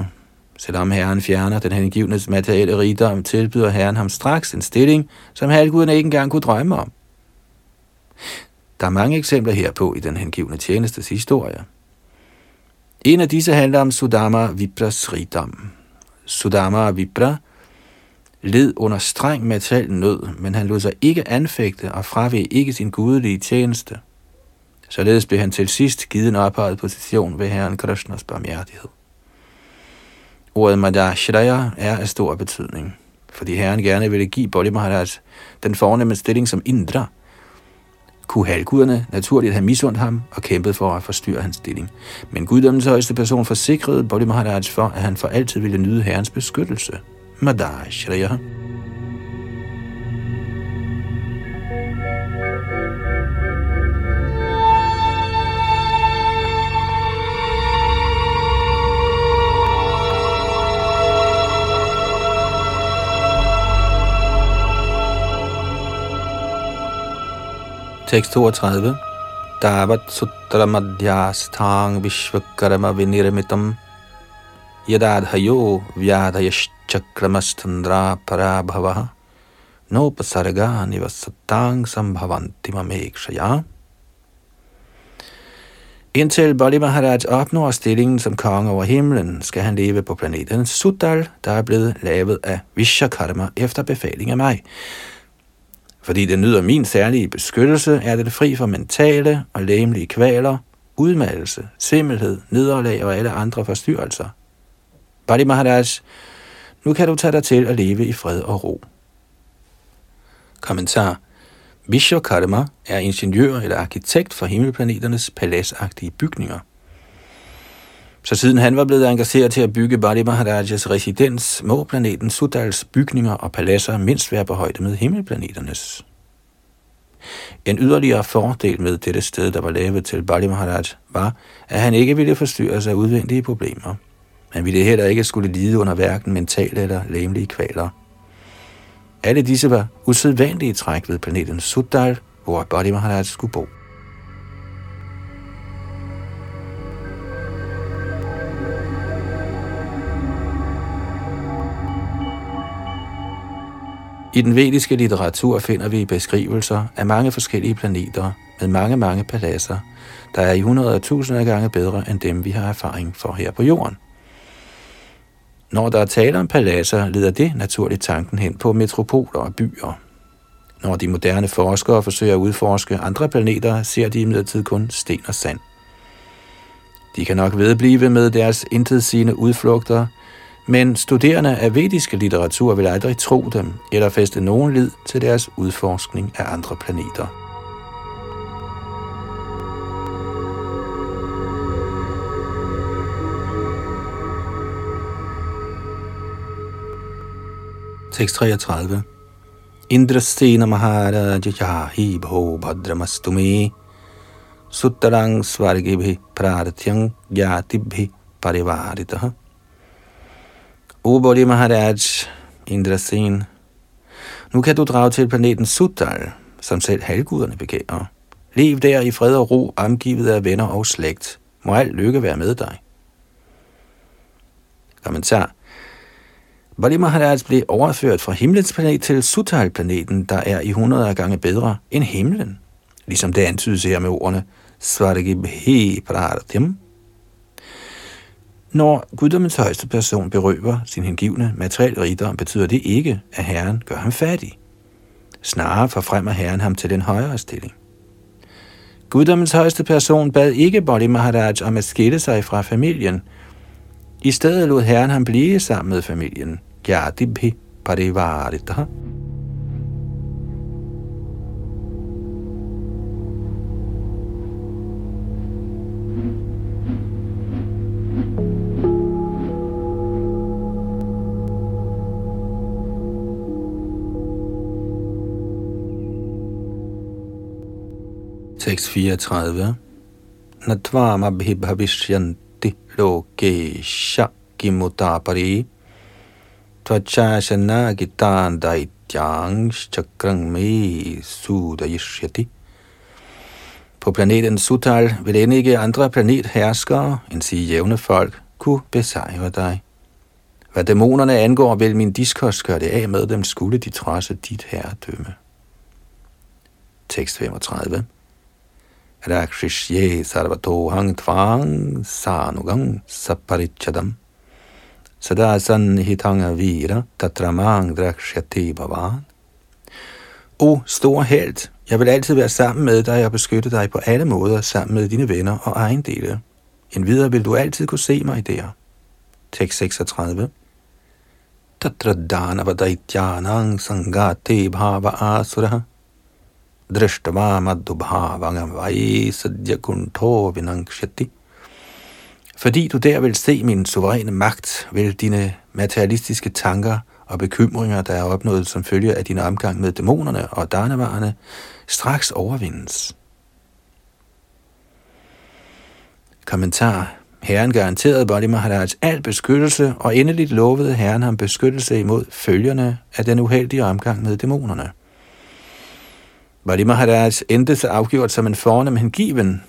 Selvom Herren fjerner den hengivnes materielle rigdom, tilbyder Herren ham straks en stilling, som halvguden ikke engang kunne drømme om. Der er mange eksempler herpå i den hengivne tjenestes historie. En af disse handler om Sudama Vipras rigdom. Sudama Vipra led under streng materiel nød, men han lod sig ikke anfægte og fraveg ikke sin gudelige tjeneste. Således blev han til sidst givet en ophøjet position ved Herren Krishnas barmhjertighed. Ordet Madhashraya er af stor betydning, fordi Herren gerne ville give Bodhi Maharaj den fornemme stilling som Indra, kunne halvguderne naturligt have misundt ham og kæmpet for at forstyrre hans stilling. Men guddommens højeste person forsikrede Bodhi Maharaj for, at han for altid ville nyde herrens beskyttelse. Tekst 32. Davat sutra madhyastang vishvakarama viniramitam yadadhayo vyadhayaschakramastandra parabhava nopasarga nivasatang sambhavanti mamekshaya. Indtil Bali Maharaj opnår stillingen som konge over himlen, skal han leve på planeten Sutal, der er blevet lavet af Vishakarma efter befaling af mig. Fordi det nyder min særlige beskyttelse, er det fri for mentale og læmelige kvaler, udmattelse, simmelhed, nederlag og alle andre forstyrrelser. Bali Maharaj, nu kan du tage dig til at leve i fred og ro. Kommentar Vishwakarma er ingeniør eller arkitekt for himmelplaneternes paladsagtige bygninger. Så siden han var blevet engageret til at bygge Bali Maharajas residens, må planeten Sudals bygninger og paladser mindst være på højde med himmelplaneternes. En yderligere fordel med dette sted, der var lavet til Bali Maharaj, var, at han ikke ville forstyrre sig af udvendige problemer. Han ville heller ikke skulle lide under hverken mentale eller læmelige kvaler. Alle disse var usædvanlige træk ved planeten Suddal, hvor Bali Maharaj skulle bo. I den vediske litteratur finder vi beskrivelser af mange forskellige planeter med mange, mange paladser, der er i hundrede og tusinde gange bedre end dem, vi har erfaring for her på jorden. Når der er tale om paladser, leder det naturligt tanken hen på metropoler og byer. Når de moderne forskere forsøger at udforske andre planeter, ser de imidlertid kun sten og sand. De kan nok vedblive med deres intetsigende udflugter, men studerende af vediske litteratur vil aldrig tro dem eller feste nogen lid til deres udforskning af andre planeter. Tekst 33. Indrasena Maharaja Jahi Bho Bhadramastume Suttarang Svargibhi Prartyang Gyatibhi Parivaritaha O Bodhi Maharaj Indrasen Nu kan du drage til planeten Suttal, som selv halvguderne begærer. Lev der i fred og ro, omgivet af venner og slægt. Må alt lykke være med dig. Kommentar Bali Maharaj blev overført fra himlens planet til Sutal-planeten, der er i 100 gange bedre end himlen. Ligesom det antydes her med ordene Svargibhe Pratim, når guddommens højeste person berøver sin hengivne materiel rigdom, betyder det ikke, at Herren gør ham fattig. Snarere forfremmer Herren ham til den højere stilling. Guddommens højeste person bad ikke Bodhi Maharaj om at skille sig fra familien – i stedet lod Herren ham blive sammen med familien. Yadibhi Parivarita. Tekst 34. Natvam abhibhavishyanti lokesha kimutapari tvachashana gitan daityang chakrang me sudayishyati. På planeten Sutal vil end ikke andre planetherskere, end sige jævne folk, kunne besejre dig. Hvad dæmonerne angår, vil min diskos gøre det af med dem, skulle de trodse dit herredømme. Tekst 35 rakshishye sarvatohang tvang sanugang saparichadam sada sanhitanga vira tatramang drakshyati bhavan. O stor held, jeg vil altid være sammen med dig og beskytte dig på alle måder sammen med dine venner og ejendele. En videre vil du altid kunne se mig der. Tekst 36. Tatra dhanavadaityanang sangate bhava asura drishtava madhubhavangam sadya kuntho vinangshati. Fordi du der vil se min suveræne magt, vil dine materialistiske tanker og bekymringer, der er opnået som følge af din omgang med dæmonerne og danevarerne, straks overvindes. Kommentar. Herren garanterede Bali Maharaj al beskyttelse, og endeligt lovede Herren ham beskyttelse imod følgerne af den uheldige omgang med dæmonerne. Bali Maharaj endte så afgjort som en fornem hengiven,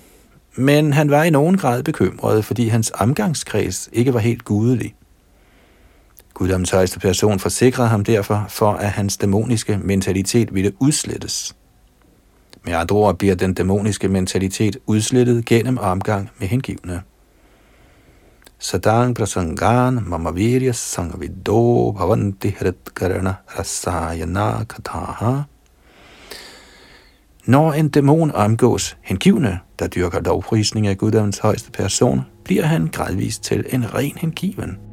men han var i nogen grad bekymret, fordi hans omgangskreds ikke var helt gudelig. Guddoms højeste person forsikrede ham derfor for, at hans dæmoniske mentalitet ville udslettes. Med andre ord bliver den dæmoniske mentalitet udslettet gennem omgang med hengivne. Sadang prasangan mamavirya sangavido bhavanti hritkarana rasayana kataha når en dæmon omgås hengivne, der dyrker lovprisning af Guddoms højeste person, bliver han gradvist til en ren hengiven –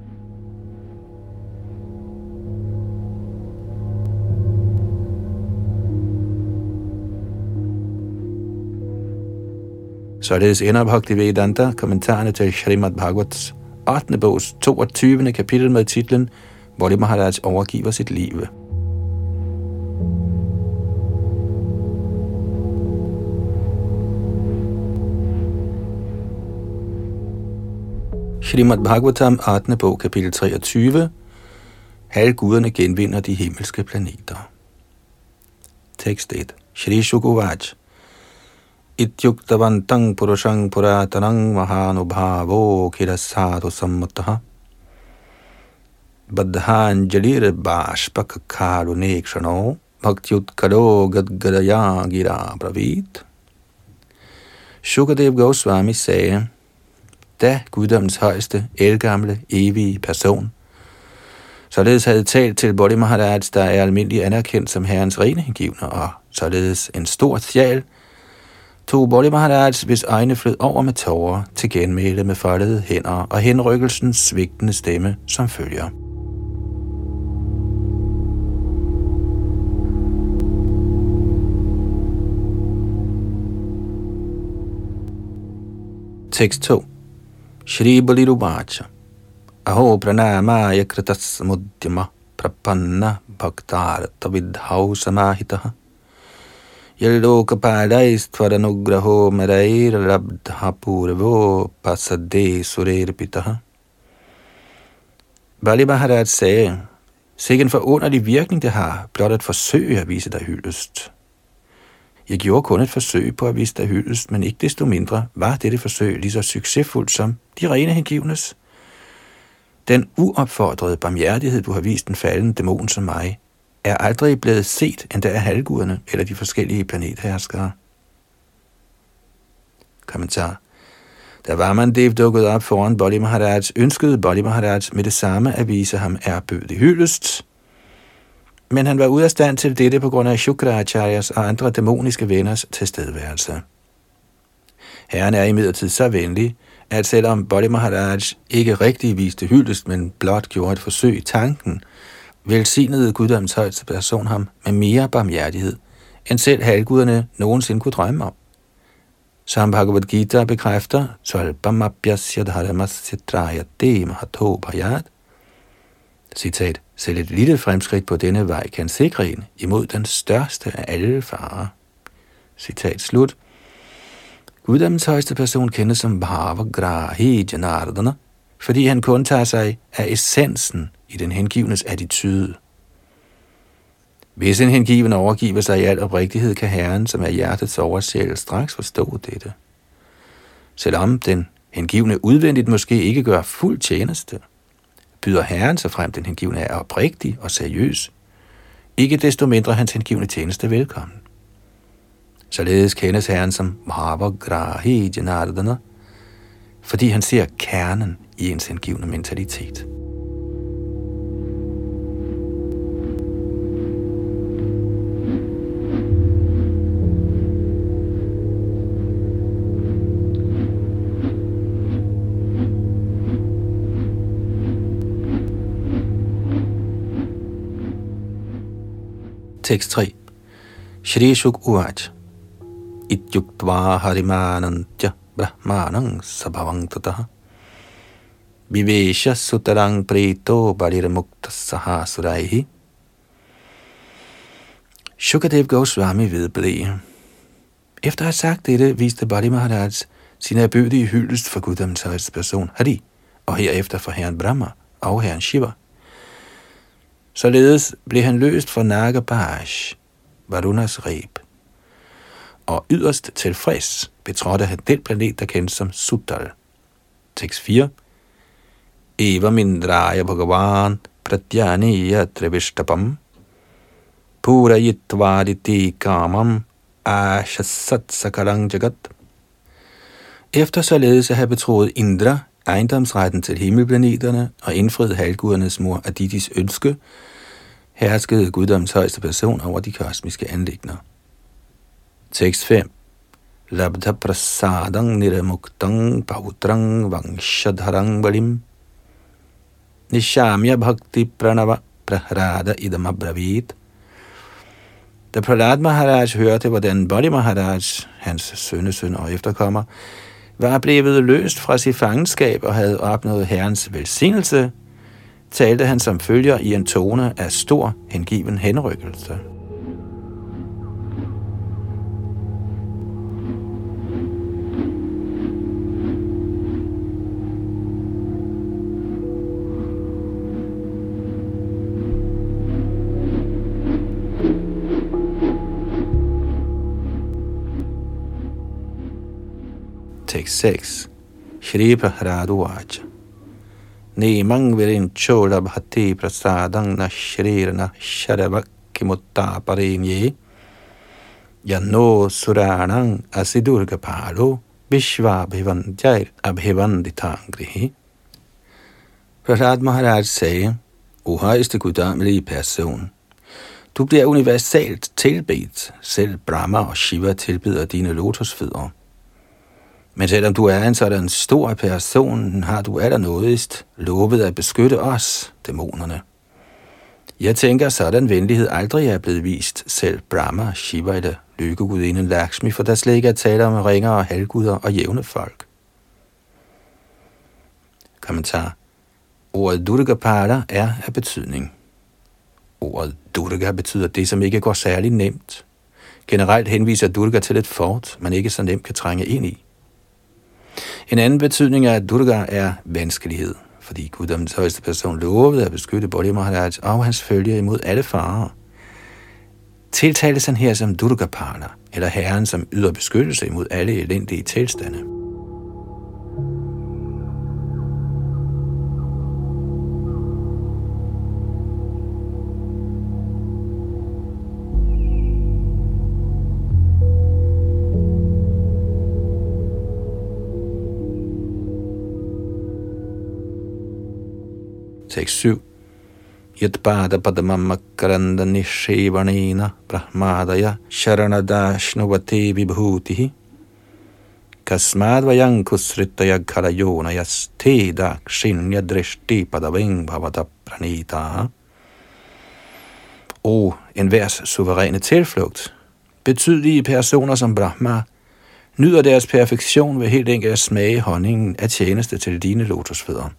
Således ender Bhakti Vedanta kommentarerne til Srimad Bhagavats 8. bogs 22. kapitel med titlen Hvor Maharaj overgiver sit liv. Srimad Bhagavatam 8. bog, kapitel 23. Halvguderne genvinder de himmelske planeter. Tekst 1. Shri Shukuvaj ityuktavantang purushang puratanang mahanubhavo kirasadu sammutah baddhanjalir bashpakakarunekshano bhaktyutkado gadgadaya gira pravit. Shukadev Goswami sagde, da guddommens højeste, elgamle, evige person, således havde talt til Bodhi Maharaj, der er almindelig anerkendt som herrens rene hengivne, og således en stor sjæl, tog Bodhi Maharaj, hvis øjne flød over med tårer, til genmæle med foldede hænder og henrykkelsens svigtende stemme, som følger. Tekst 2 Shri Balirubacha Aho pranamaya kritas mudyama prapanna bhaktar tavidhau samahitaha यल्लोकपालैस्त्वरनुग्रहो मरैर्लब्धः पूर्वोपसदे सुरेर्पितः Bali Maharaj sagde, Sikke en forunderlig virkning det har, blot at forsøge at vise dig hyldest. Jeg gjorde kun et forsøg på at vise dig hyldest, men ikke desto mindre var dette forsøg lige så succesfuldt som de rene hengivnes. Den uopfordrede barmhjertighed, du har vist den faldende dæmon som mig, er aldrig blevet set endda af halvguderne eller de forskellige planetherskere. Kommentar. Da Vamandev dukkede op foran Bodhi Maharaj, ønskede Bodhi Maharaj med det samme at vise ham i hyldest, men han var ude af stand til dette på grund af Shukracharyas og andre dæmoniske venners tilstedeværelse. Herren er imidlertid så venlig, at selvom Bodhi Maharaj ikke rigtig viste hyldest, men blot gjorde et forsøg i tanken, velsignede guddoms højeste person ham med mere barmhjertighed, end selv halvguderne nogensinde kunne drømme om. Som Bhagavad Gita bekræfter, Svalbamabhyasya dharamasya drayate mahato bhayat, citat, selv et lille fremskridt på denne vej kan sikre en imod den største af alle farer. Citat slut. Guddommens højeste person kendes som Bhavagrahi Janardana, fordi han kun tager sig af essensen i den hengivnes attitude. Hvis en hengiven overgiver sig i al oprigtighed, kan Herren, som er hjertets oversjæl, straks forstå dette. Selvom den hengivne udvendigt måske ikke gør fuld tjeneste, byder Herren sig frem, den hengivne er oprigtig og seriøs. Ikke desto mindre hans hengivne tjeneste velkommen. Således kendes Herren som Mahavagrahi Janardana, fordi han ser kernen i ens hengivne mentalitet. 6.3 Shri Shuk Uvaj. Ityuktva harimanantya brahmanang Sabhavangtutaha. Vivesha sutarang prito barirmukta sahasuraihi. Shukadev Goswami vedblev. Efter at have sagt dette, viste Bali Maharaj sin erbødige hyldest for Guddoms højeste person, Hari, og herefter for herren Brahma og herren Shiva – Således blev han løst fra Nagabash, Varunas reb. og yderst tilfreds betrådte han den planet, der kendes som Suttal. Tekst 4. Eva Mindraya Bhagavan Pratyaniya Trivishtabam Purayitvaditi Kamam Ashasat Sakalang Jagat. Efter således at have betroet Indra ejendomsretten til himmelplaneterne og indfriede halvgudernes mor Aditis ønske, herskede guddoms højeste person over de kosmiske anlægner. Tekst 5 Labdha prasadang niramuktang pautrang vangshadharang valim. Nishamya bhakti pranava prahrada idam abravit da Prahlad Maharaj hørte, hvordan Bodhi Maharaj, hans sønnesøn og efterkommer, var blevet løst fra sit fangenskab og havde opnået herrens velsignelse, talte han som følger i en tone af stor hengiven henrykkelse. 6 Shri Prahradu Vacha Nemang virin chola bhati prasadang na shrirna sharabakimutta parenye Yano suranang asidurga palo Vishva bhivanjair abhivanditangrihi. Prasad Maharaj sagde, O højeste guddommelige person, du bliver universalt tilbedt, selv Brahma og Shiva tilbeder dine lotusfødder. Men selvom du er en sådan stor person, har du allernådigst lovet at beskytte os, dæmonerne. Jeg tænker, sådan venlighed aldrig er blevet vist selv Brahma, Shiva eller lykkegudinden Lakshmi, for der slet ikke er tale om ringer og halvguder og jævne folk. Kommentar. Ordet Durgapala er af betydning. Ordet Durga betyder det, som ikke går særlig nemt. Generelt henviser Durga til et fort, man ikke så nemt kan trænge ind i. En anden betydning er, at Durga er vanskelighed, fordi guddommens højeste person lovede at beskytte Bodhi Maharaj og hans følger imod alle farer. Tiltales han her som Durga Parna, eller herren, som yder beskyttelse imod alle elendige tilstande. Tekst 7. Yatpada padamamakaranda nishevanena brahmadaya sharanadashnuvate vibhutihi kasmadvayang kusritaya khalayonayas te dakshinya drishti padaveng bhavata pranita. O, enhvers suveræne tilflugt. Betydelige personer som Brahma nyder deres perfektion ved helt enkelt at smage honningen af tjeneste til dine lotusfødder.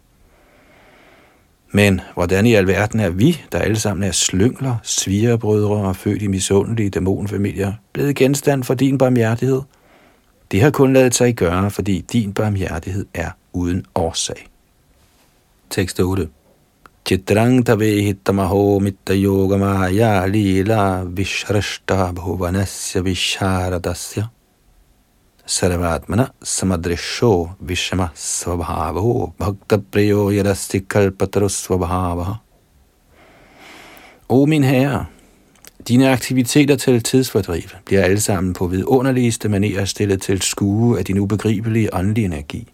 Men hvordan i alverden er vi, der alle sammen er slyngler, svigerbrødre og født i misundelige dæmonfamilier, blevet genstand for din barmhjertighed? Det har kun lavet sig gøre, fordi din barmhjertighed er uden årsag. Tekst 8. Chitrang tave hittamaho mitta yoga maya lila vishrashta bhuvanasya visharadasya Sarvatmana samadrisho vishama svabhavo bhakta priyo yadasti kalpataru svabhava. O min herre, dine aktiviteter til tidsfordriv bliver alle sammen på vidunderligste manerer stillet til skue af din ubegribelige åndelige energi.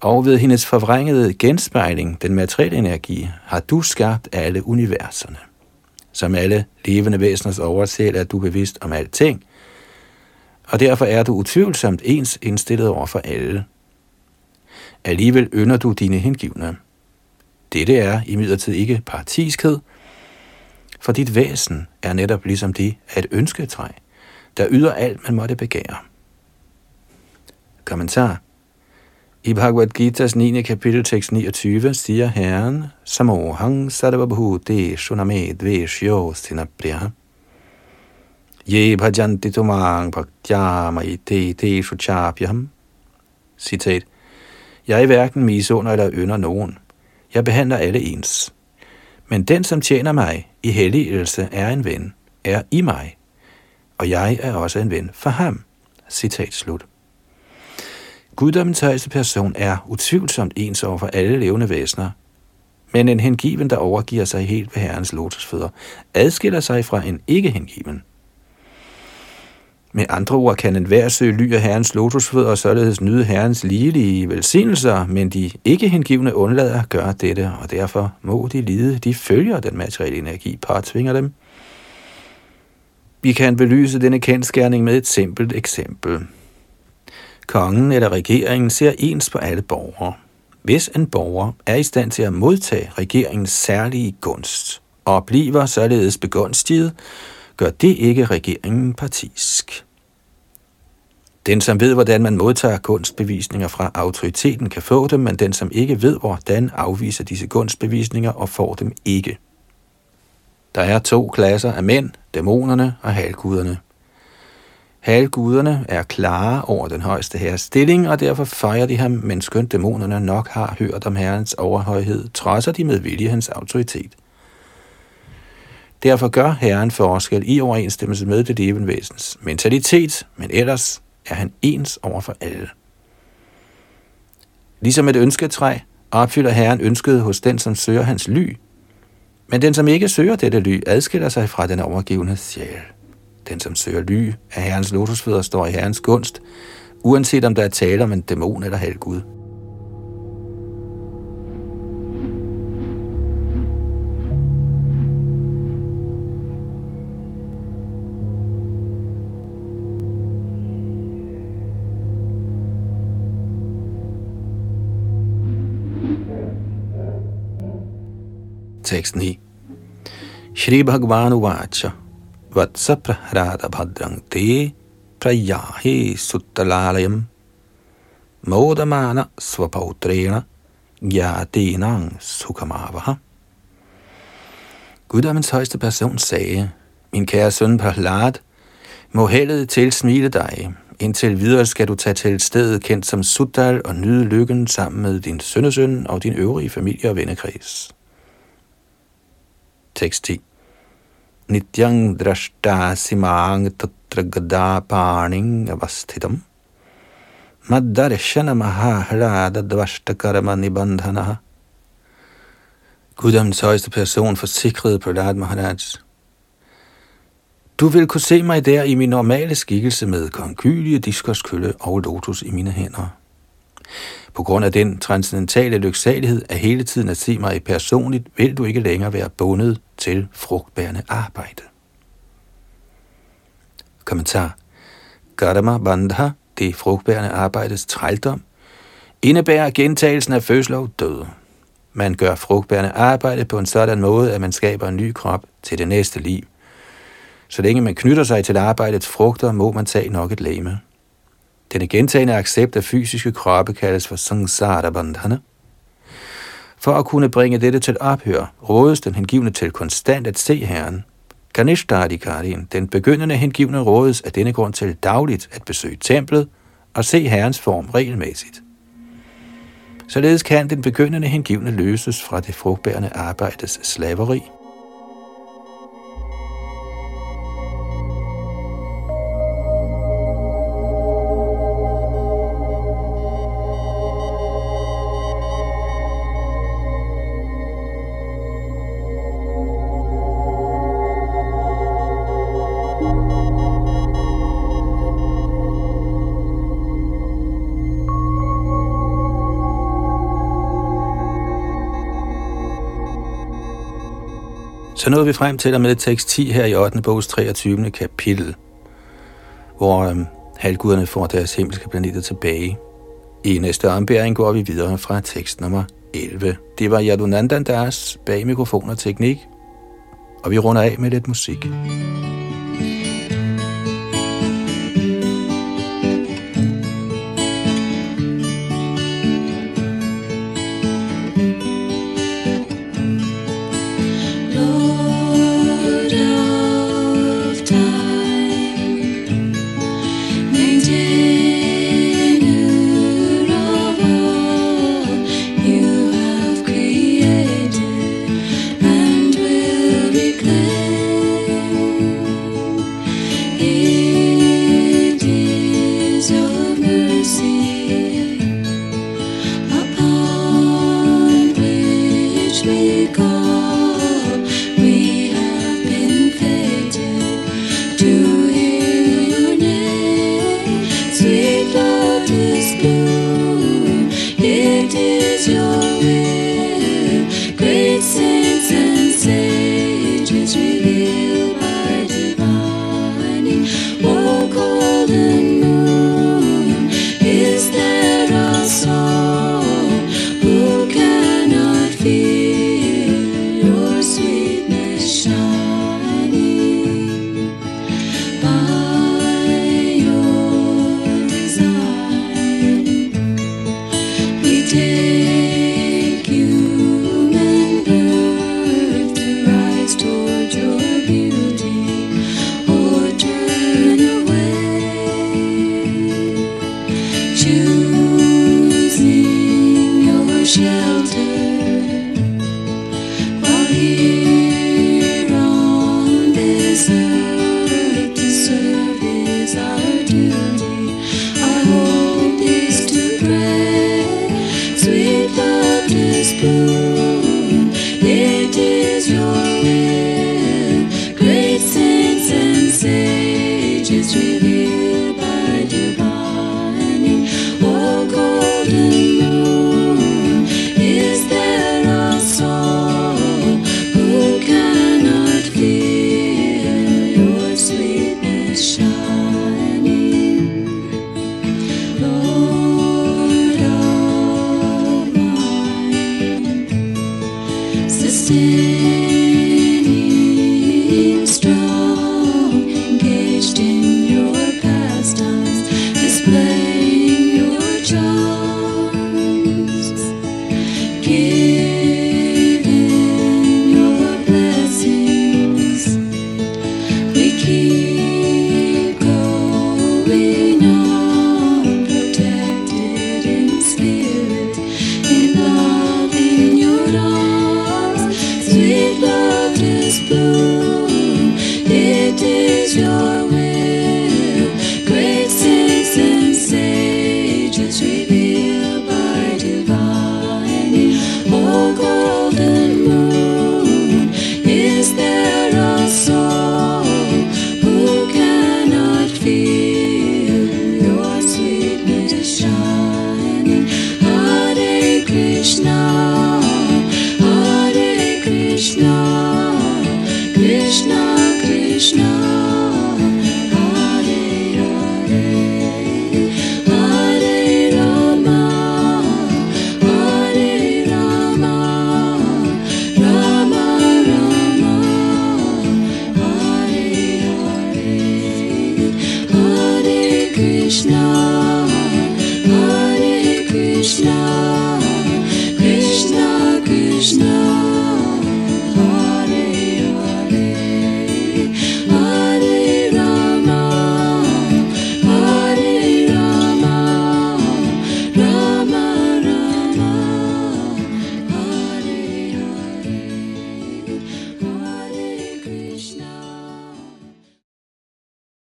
Og ved hendes forvrængede genspejling, den materielle energi, har du skabt alle universerne. Som alle levende væseners oversæl er du bevidst om alting – og derfor er du utvivlsomt ens indstillet over for alle. Alligevel ynder du dine hengivne. Dette er imidlertid ikke partiskhed, for dit væsen er netop ligesom det af et ønsketræ, der yder alt, man måtte begære. Kommentar i Bhagavad Gita's 9. kapitel tekst 29 siger Herren, Samohang sarvabhute shuname dveshyo sinapriya. Ye bhajanti tumang bhaktya maite te shuchapyam. Citat. Jeg er hverken misunder eller ynder nogen. Jeg behandler alle ens. Men den, som tjener mig i helligelse, er en ven, er i mig. og jeg er også en ven for ham. Citat slut. Guddommens højeste person er utvivlsomt ens over for alle levende væsener, men en hengiven, der overgiver sig helt ved Herrens lotusfødder, adskiller sig fra en ikke-hengiven. Med andre ord kan en hver søge ly af Herrens lotusfødder og således nyde Herrens ligelige velsignelser, men de ikke-hengivne undlader at gøre dette, og derfor må de lide. De følger den materielle energi, par tvinger dem. Vi kan belyse denne kendskærning med et simpelt eksempel. Kongen eller regeringen ser ens på alle borgere. Hvis en borger er i stand til at modtage regeringens særlige gunst og bliver således begunstiget, gør det ikke regeringen partisk. Den, som ved, hvordan man modtager kunstbevisninger fra autoriteten, kan få dem, men den, som ikke ved, hvordan afviser disse kunstbevisninger og får dem ikke. Der er to klasser af mænd, dæmonerne og halvguderne. Halvguderne er klare over den højeste herres stilling, og derfor fejrer de ham, men skønt dæmonerne nok har hørt om herrens overhøjhed, trodser de med vilje hans autoritet. Derfor gør herren forskel i overensstemmelse med det levende væsens mentalitet, men ellers er han ens over for alle. Ligesom et ønsketræ opfylder herren ønsket hos den, som søger hans ly, men den, som ikke søger dette ly, adskiller sig fra den overgivende sjæl. Den, som søger ly af herrens lotusfødder, står i herrens gunst, uanset om der er tale om en dæmon eller halvgud. Tekst 9. Shri Bhagavan Uvacha Vatsa Prahrada Bhadrang Te Prayahi Suttalalayam Modamana Svapautrena Gyatinang Sukamavaha. Guddommens højeste person sagde, min kære søn Prahlad, må heldet til smile dig. Indtil videre skal du tage til et sted kendt som Suttal og nyde lykken sammen med din sønnesøn og din øvrige familie og vennekreds. Tekst 10. Nityang drashta simang tatra gada paning avasthitam maddarshana mahahrada dvashtakarma nibandhana Guddoms højeste person forsikrede Prahlad Maharaj. Du vil kunne se mig der i min normale skikkelse med konkylie, diskoskølle og lotus i mine hænder. På grund af den transcendentale lyksalighed af hele tiden at se mig personligt, vil du ikke længere være bundet til frugtbærende arbejde. Kommentar. Gadama Bandha, det frugtbærende arbejdes trældom, indebærer gentagelsen af fødsel og død. Man gør frugtbærende arbejde på en sådan måde, at man skaber en ny krop til det næste liv. Så længe man knytter sig til arbejdets frugter, må man tage nok et læme. Denne gentagende accept af fysiske kroppe kaldes for samsara bandhana. For at kunne bringe dette til ophør, rådes den hengivne til konstant at se Herren. Ganeshtadikarien, den begyndende hengivne, rådes af denne grund til dagligt at besøge templet og se Herrens form regelmæssigt. Således kan den begyndende hengivne løses fra det frugtbærende arbejdes slaveri – Så nåede vi frem til og med tekst 10 her i 8. bogs 23. kapitel, hvor øhm, halvguderne får deres himmelske planeter tilbage. I næste ombæring går vi videre fra tekst nummer 11. Det var Yadunandan Das bag mikrofon og teknik, og vi runder af med lidt musik.